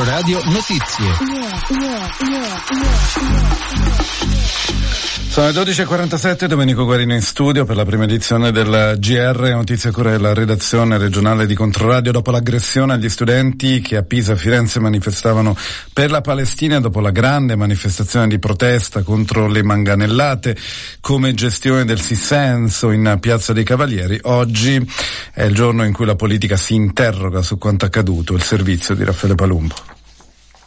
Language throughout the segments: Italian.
Controradio Notizie. Sono le 12.47, Domenico Guarino in studio per la prima edizione del GR, notizie cura della redazione regionale di Controradio dopo l'aggressione agli studenti che a Pisa e Firenze manifestavano per la Palestina dopo la grande manifestazione di protesta contro le manganellate come gestione del dissenso in Piazza dei Cavalieri. Oggi è il giorno in cui la politica si interroga su quanto accaduto, il servizio di Raffaele Palumbo.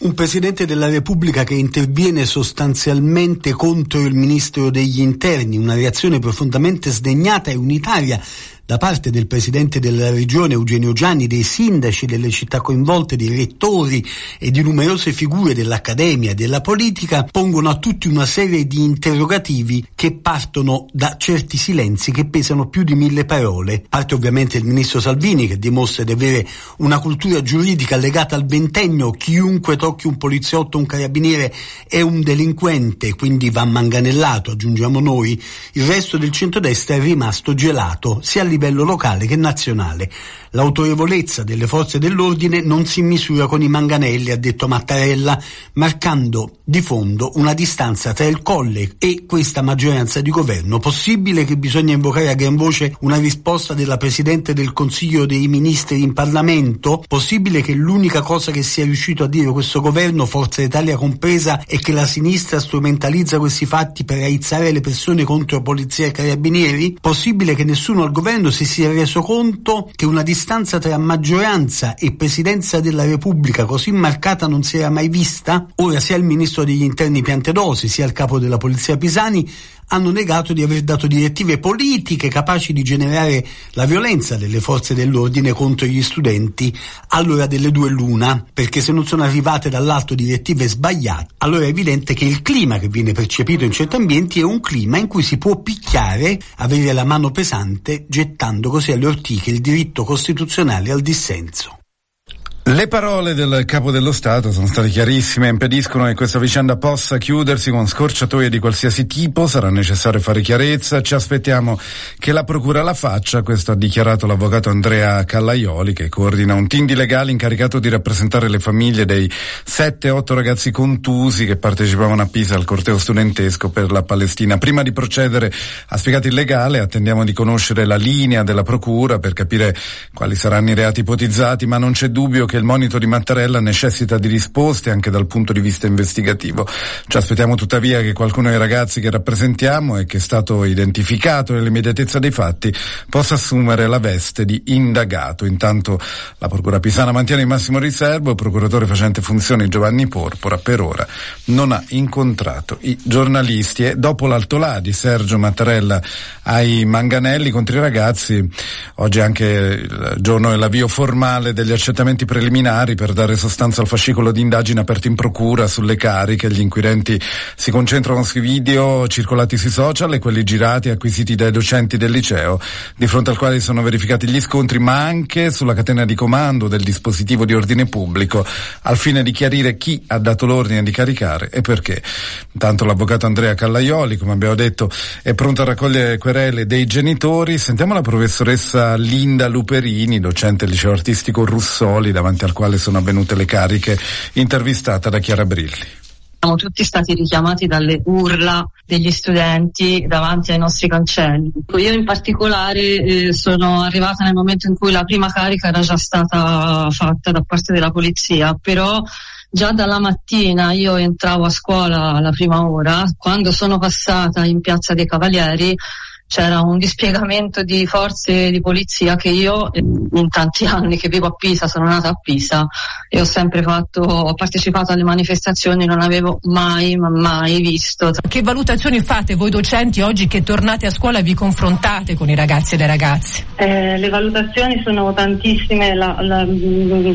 Un Presidente della Repubblica che interviene sostanzialmente contro il Ministro degli Interni, una reazione profondamente sdegnata e unitaria da parte del Presidente della Regione Eugenio Gianni, dei sindaci delle città coinvolte, dei rettori e di numerose figure dell'Accademia e della politica, pongono a tutti una serie di interrogativi che partono da certi silenzi che pesano più di mille parole. Parte ovviamente il Ministro Salvini che dimostra di avere una cultura giuridica legata al ventennio, chiunque tocchi un poliziotto o un carabiniere è un delinquente, quindi va manganellato, aggiungiamo noi. Il resto del centrodestra è rimasto gelato, sia livello locale che nazionale. L'autorevolezza delle forze dell'ordine non si misura con i manganelli, ha detto Mattarella, marcando di fondo una distanza tra il Colle e questa maggioranza di governo. Possibile che bisogna invocare a gran voce una risposta della Presidente del Consiglio dei Ministri in Parlamento? Possibile che l'unica cosa che sia riuscito a dire questo governo, Forza Italia compresa, è che la sinistra strumentalizza questi fatti per aizzare le persone contro polizia e carabinieri? Possibile che nessuno al governo si sia reso conto che una distanza tra maggioranza e Presidenza della Repubblica così marcata non si era mai vista? Ora sia il Ministro degli Interni Piantedosi sia il Capo della Polizia Pisani hanno negato di aver dato direttive politiche capaci di generare la violenza delle forze dell'ordine contro gli studenti all'ora delle due l'una, perché se non sono arrivate dall'alto direttive sbagliate, allora è evidente che il clima che viene percepito in certi ambienti è un clima in cui si può picchiare, avere la mano pesante, gettando così alle ortiche il diritto costituzionale al dissenso. Le parole del capo dello Stato sono state chiarissime impediscono che questa vicenda possa chiudersi con scorciatoie di qualsiasi tipo, sarà necessario fare chiarezza, ci aspettiamo che la Procura la faccia, questo ha dichiarato l'avvocato Andrea Callaioli che coordina un team di legali incaricato di rappresentare le famiglie dei 7-8 ragazzi contusi che partecipavano a Pisa al corteo studentesco per la Palestina. Prima di procedere, ha spiegato il legale, attendiamo di conoscere la linea della Procura per capire quali saranno i reati ipotizzati, ma non c'è dubbio che che il monito di Mattarella necessita di risposte anche dal punto di vista investigativo. Ci aspettiamo tuttavia che qualcuno dei ragazzi che rappresentiamo e che è stato identificato nell'immediatezza dei fatti possa assumere la veste di indagato. Intanto la Procura Pisana mantiene il massimo riservo, il procuratore facente funzioni Giovanni Porpora per ora non ha incontrato i giornalisti e dopo l'altolà di Sergio Mattarella ai manganelli contro i ragazzi, oggi è anche il giorno dell'avvio formale degli accertamenti preliminari per dare sostanza al fascicolo di indagine aperto in procura sulle cariche. Gli inquirenti si concentrano sui video circolati sui social e quelli girati e acquisiti dai docenti del liceo, di fronte al quale sono verificati gli scontri, ma anche sulla catena di comando del dispositivo di ordine pubblico, al fine di chiarire chi ha dato l'ordine di caricare e perché. Intanto l'avvocato Andrea Callaioli, come abbiamo detto, è pronto a raccogliere querele dei genitori. Sentiamo la professoressa Linda Luperini, docente del liceo artistico Russoli, davanti davanti al quale sono avvenute le cariche, intervistata da Chiara Brilli. Siamo tutti stati richiamati dalle urla degli studenti davanti ai nostri cancelli. Io in particolare eh, sono arrivata nel momento in cui la prima carica era già stata fatta da parte della polizia, però già dalla mattina io entravo a scuola alla prima ora, quando sono passata in Piazza dei Cavalieri c'era un dispiegamento di forze di polizia che io in tanti anni che vivo a Pisa, sono nata a Pisa e ho sempre fatto, ho partecipato alle manifestazioni, non avevo mai, mai visto. Che valutazioni fate voi docenti oggi che tornate a scuola e vi confrontate con i ragazzi e le ragazze? Eh, le valutazioni sono tantissime, la, la,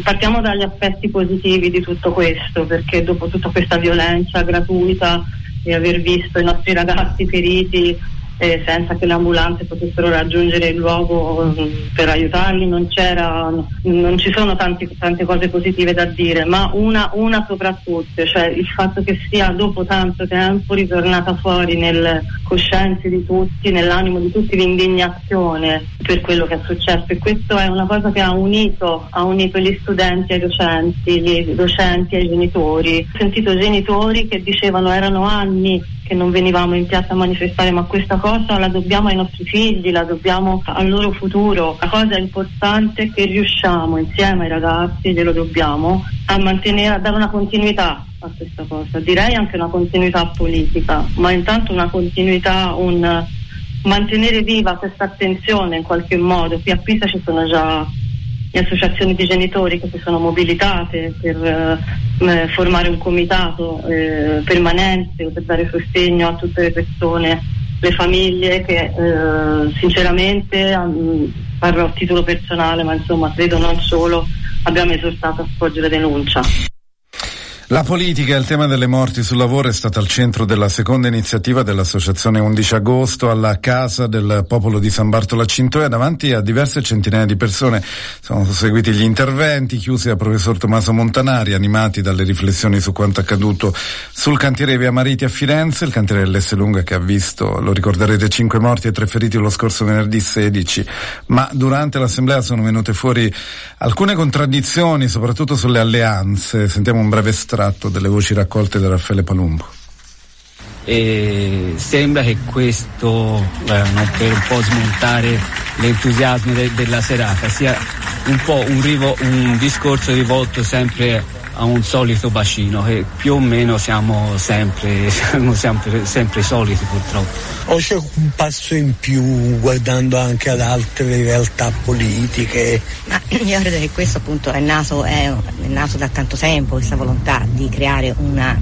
partiamo dagli aspetti positivi di tutto questo, perché dopo tutta questa violenza gratuita e aver visto i nostri ragazzi feriti eh, senza che le ambulanze potessero raggiungere il luogo mm, per aiutarli, non, non ci sono tanti, tante cose positive da dire, ma una, una soprattutto, cioè il fatto che sia dopo tanto tempo ritornata fuori nelle coscienze di tutti, nell'animo di tutti l'indignazione per quello che è successo e questo è una cosa che ha unito, ha unito gli studenti ai docenti, gli docenti ai genitori. Ho sentito genitori che dicevano erano anni che non venivamo in piazza a manifestare, ma questa cosa la dobbiamo ai nostri figli, la dobbiamo al loro futuro. La cosa importante è che riusciamo insieme ai ragazzi, glielo dobbiamo, a mantenere, a dare una continuità a questa cosa. Direi anche una continuità politica, ma intanto una continuità, un mantenere viva questa attenzione in qualche modo. Qui a Pisa ci sono già le associazioni di genitori che si sono mobilitate per eh, formare un comitato eh, permanente per dare sostegno a tutte le persone, le famiglie che eh, sinceramente, um, parlo a titolo personale, ma insomma credo non solo, abbiamo esortato a svolgere denuncia. La politica e il tema delle morti sul lavoro è stata al centro della seconda iniziativa dell'Associazione 11 agosto alla Casa del Popolo di San Bartolo a Cintoia davanti a diverse centinaia di persone. Sono seguiti gli interventi chiusi da professor Tommaso Montanari animati dalle riflessioni su quanto accaduto sul cantiere Via Mariti a Firenze, il cantiere dell'S Lunga che ha visto, lo ricorderete, 5 morti e 3 feriti lo scorso venerdì 16, ma durante l'assemblea sono venute fuori alcune contraddizioni, soprattutto sulle alleanze. Sentiamo un breve estratto estratto delle voci raccolte da Raffaele Palumbo. E sembra che questo, eh, per un po' smontare l'entusiasmo de- della serata, sia un po' un, rivo- un discorso rivolto sempre a un solito bacino che più o meno siamo sempre, siamo sempre, sempre soliti purtroppo. O c'è un passo in più guardando anche ad altre realtà politiche? Ma io credo che questo appunto è nato, è, è nato da tanto tempo, questa volontà di creare una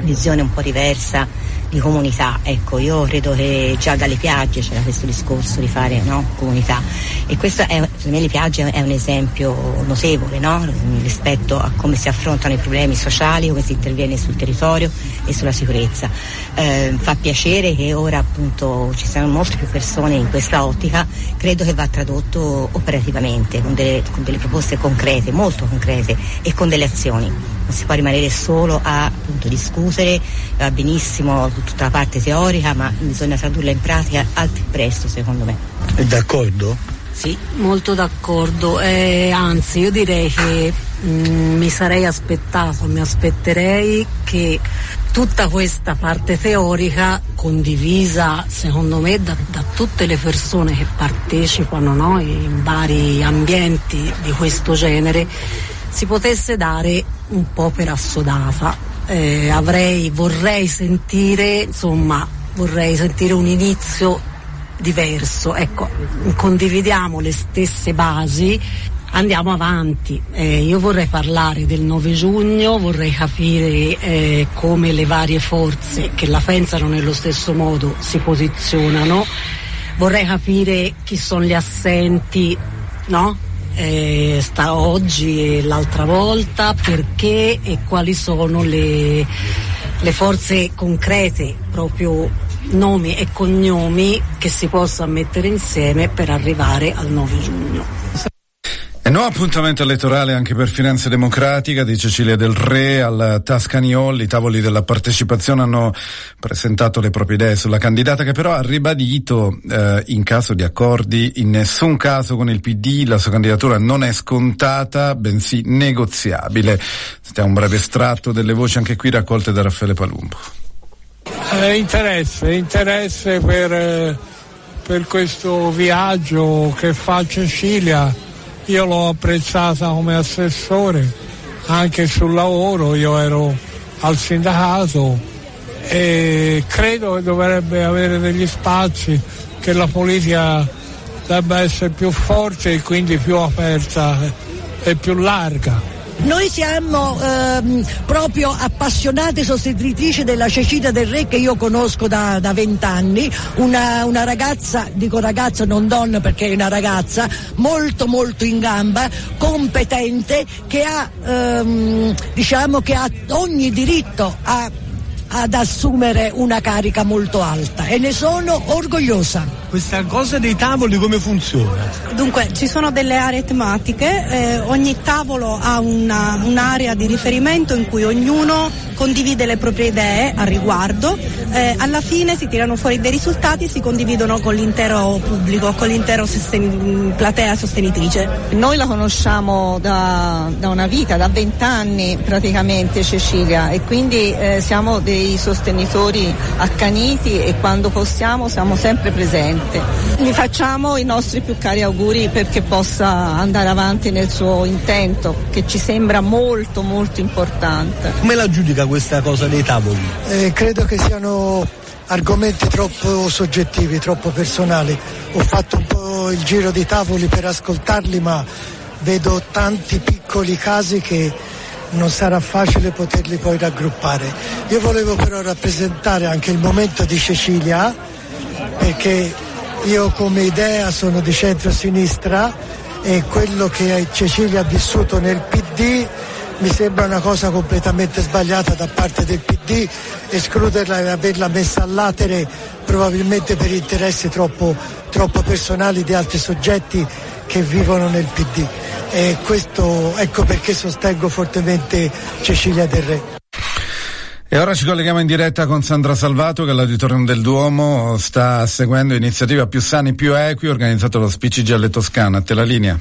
visione un po' diversa di comunità. Ecco, io credo che già dalle piagge c'era questo discorso di fare no, comunità e questo è, per me le piagge è un esempio notevole no? rispetto a come si affrontano i problemi sociali, come si interviene sul territorio e sulla sicurezza. Eh, fa piacere che ora appunto ci siano molte più persone in questa ottica, credo che va tradotto operativamente con delle, con delle proposte concrete, molto concrete e con delle azioni non si può rimanere solo a appunto, discutere, va benissimo tutta la parte teorica, ma bisogna tradurla in pratica al più presto secondo me. D'accordo? Sì, molto d'accordo, eh, anzi io direi che mh, mm, mi sarei aspettato, mi aspetterei che tutta questa parte teorica condivisa secondo me da, da tutte le persone che partecipano no, in vari ambienti di questo genere si potesse dare un po' per assodata. Eh, avrei, vorrei sentire, insomma, vorrei sentire un inizio diverso. Ecco, condividiamo le stesse basi, andiamo avanti. Eh, io vorrei parlare del 9 giugno, vorrei capire eh, come le varie forze che la pensano nello stesso modo si posizionano, vorrei capire chi sono gli assenti, no? eh, sta oggi e l'altra volta, perché e quali sono le, le forze concrete, proprio nomi e cognomi che si possano mettere insieme per arrivare al 9 giugno. E nuovo appuntamento elettorale anche per Finanza Democratica di Cecilia Del Re al Tascaniol. I tavoli della partecipazione hanno presentato le proprie idee sulla candidata che però ha ribadito eh, in caso di accordi in nessun caso con il PD la sua candidatura non è scontata bensì negoziabile. Sentiamo un breve estratto delle voci anche qui raccolte da Raffaele Palumbo. Eh, interesse, interesse per, eh, per questo viaggio che fa Cecilia io l'ho apprezzata come assessore anche sul lavoro, io ero al sindacato e credo che dovrebbe avere degli spazi, che la politica debba essere più forte e quindi più aperta e più larga. Noi siamo ehm, proprio appassionate sostenitrici della Cecilia del Re che io conosco da vent'anni, una, una, ragazza, dico ragazza non donna perché è una ragazza, molto molto in gamba, competente, che ha, ehm, diciamo, che ha ogni diritto a ad assumere una carica molto alta e ne sono orgogliosa. Questa cosa dei tavoli come funziona? Dunque ci sono delle aree tematiche, eh, ogni tavolo ha una, un'area di riferimento in cui ognuno condivide le proprie idee a riguardo, eh, alla fine si tirano fuori dei risultati e si condividono con l'intero pubblico, con l'intera sosten- platea sostenitrice. Noi la conosciamo da, da una vita, da vent'anni praticamente Cecilia e quindi eh, siamo dei sostenitori accaniti e quando possiamo siamo sempre presenti. Gli facciamo i nostri più cari auguri perché possa andare avanti nel suo intento che ci sembra molto molto importante. Come la giudica questa cosa dei tavoli? Eh, credo che siano argomenti troppo soggettivi, troppo personali. Ho fatto un po' il giro dei tavoli per ascoltarli, ma vedo tanti piccoli casi che non sarà facile poterli poi raggruppare. Io volevo però rappresentare anche il momento di Cecilia, perché io come idea sono di centro-sinistra e quello che Cecilia ha vissuto nel PD mi sembra una cosa completamente sbagliata da parte del PD, escluderla e averla messa all'atere probabilmente per interessi troppo, troppo personali di altri soggetti che vivono nel PD. E questo ecco perché sostengo fortemente Cecilia Del Re. E ora ci colleghiamo in diretta con Sandra Salvato che all'Auditorium del Duomo sta seguendo iniziativa più sani, più equi organizzato lo Spicigelle Toscana. A te la linea.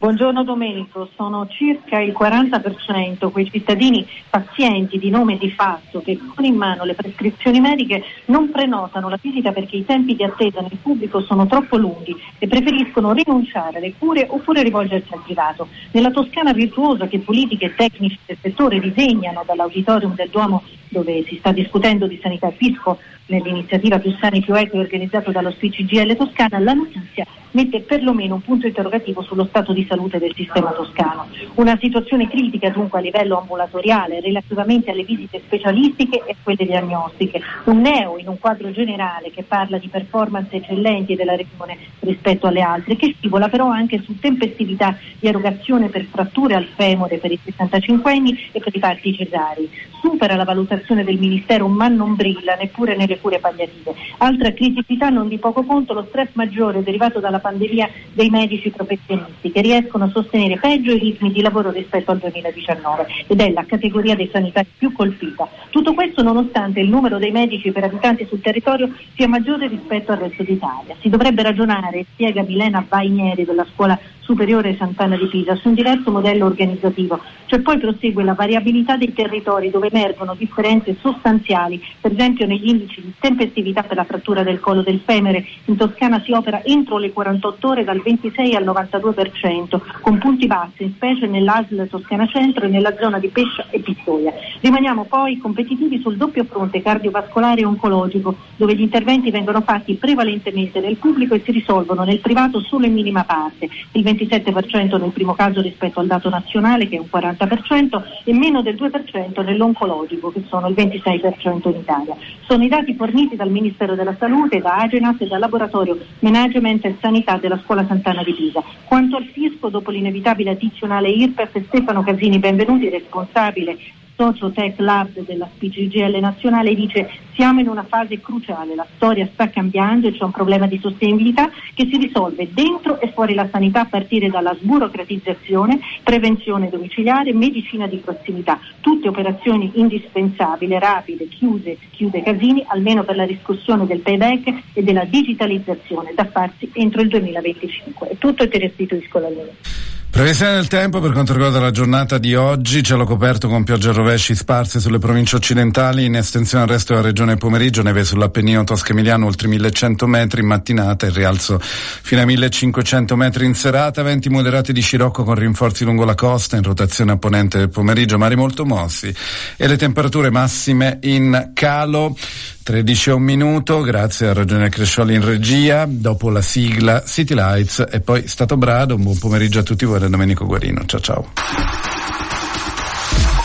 Buongiorno Domenico, sono circa il 40% quei cittadini pazienti di nome di fatto che con in mano le prescrizioni mediche non prenotano la visita perché i tempi di attesa nel pubblico sono troppo lunghi e preferiscono rinunciare alle cure oppure rivolgersi al privato. Nella Toscana virtuosa che politiche e tecnici del settore disegnano dall'auditorium del Duomo dove si sta discutendo di sanità e fisco nell'iniziativa Più Sani Più Equi organizzata dallo CGL Toscana, la notizia mette perlomeno un punto interrogativo sullo stato di salute del sistema toscano. Una situazione critica dunque a livello ambulatoriale relativamente alle visite specialistiche e quelle diagnostiche. Un neo in un quadro generale che parla di performance eccellenti della regione rispetto alle altre, che scivola però anche su tempestività di erogazione per fratture al femore per i 65 anni e per i parti cesari. Supera la valutazione del Ministero ma non brilla neppure nelle cure palliative. Altra criticità non di poco conto lo stress maggiore derivato dalla pandemia dei medici professionisti che riescono a sostenere peggio i ritmi di lavoro rispetto al 2019 ed è la categoria dei sanitari più colpita. Tutto questo nonostante il numero dei medici per abitanti sul territorio sia maggiore rispetto al resto d'Italia. Si dovrebbe ragionare, spiega Milena Bainieri della scuola superiore Sant'Anna di Pisa, su un diverso modello organizzativo, cioè poi prosegue la variabilità dei territori dove emergono differenze sostanziali, per esempio negli indici di tempestività per la frattura del collo del femere, in Toscana si opera entro le 48 ore dal 26 al 92%, con punti bassi, in specie nell'ASL Toscana Centro e nella zona di Pescia e Pistoia. Rimaniamo poi competitivi sul doppio fronte cardiovascolare e oncologico, dove gli interventi vengono fatti prevalentemente nel pubblico e si risolvono nel privato solo in minima parte. Il 27% nel primo caso rispetto al dato nazionale che è un 40% e meno del 2% nell'oncologico che sono il 26% in Italia. Sono i dati forniti dal Ministero della Salute, da Agenas e dal Laboratorio Management e Sanità della Scuola Sant'Anna di Pisa. Quanto al fisco, dopo l'inevitabile addizionale IRPEF, Stefano Casini, benvenuti, responsabile socio Tech Lab della PGGL nazionale dice siamo in una fase cruciale, la storia sta cambiando e c'è un problema di sostenibilità che si risolve dentro e fuori la sanità a partire dalla sburocratizzazione, prevenzione domiciliare, medicina di prossimità, tutte operazioni indispensabili, rapide, chiuse, chiude Casini, almeno per la riscossione del payback e della digitalizzazione da farsi entro il 2025. È tutto e ti restituisco la linea. Previsione del tempo per quanto riguarda la giornata di oggi, cielo coperto con piogge e rovesci sparse sulle province occidentali, in estensione al resto della regione pomeriggio, neve sull'Appennino tosco-emiliano oltre 1100 metri in mattinata e rialzo fino a 1500 metri in serata, venti moderati di scirocco con rinforzi lungo la costa, in rotazione a ponente del pomeriggio, mari molto mossi e le temperature massime in calo. 13 a un minuto, grazie a Ragione Crescioli in regia, dopo la sigla City Lights e poi Stato Brado, un buon pomeriggio a tutti voi da Domenico Guarino, ciao ciao.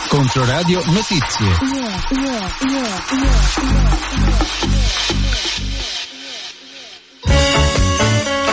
Controradio Notizie.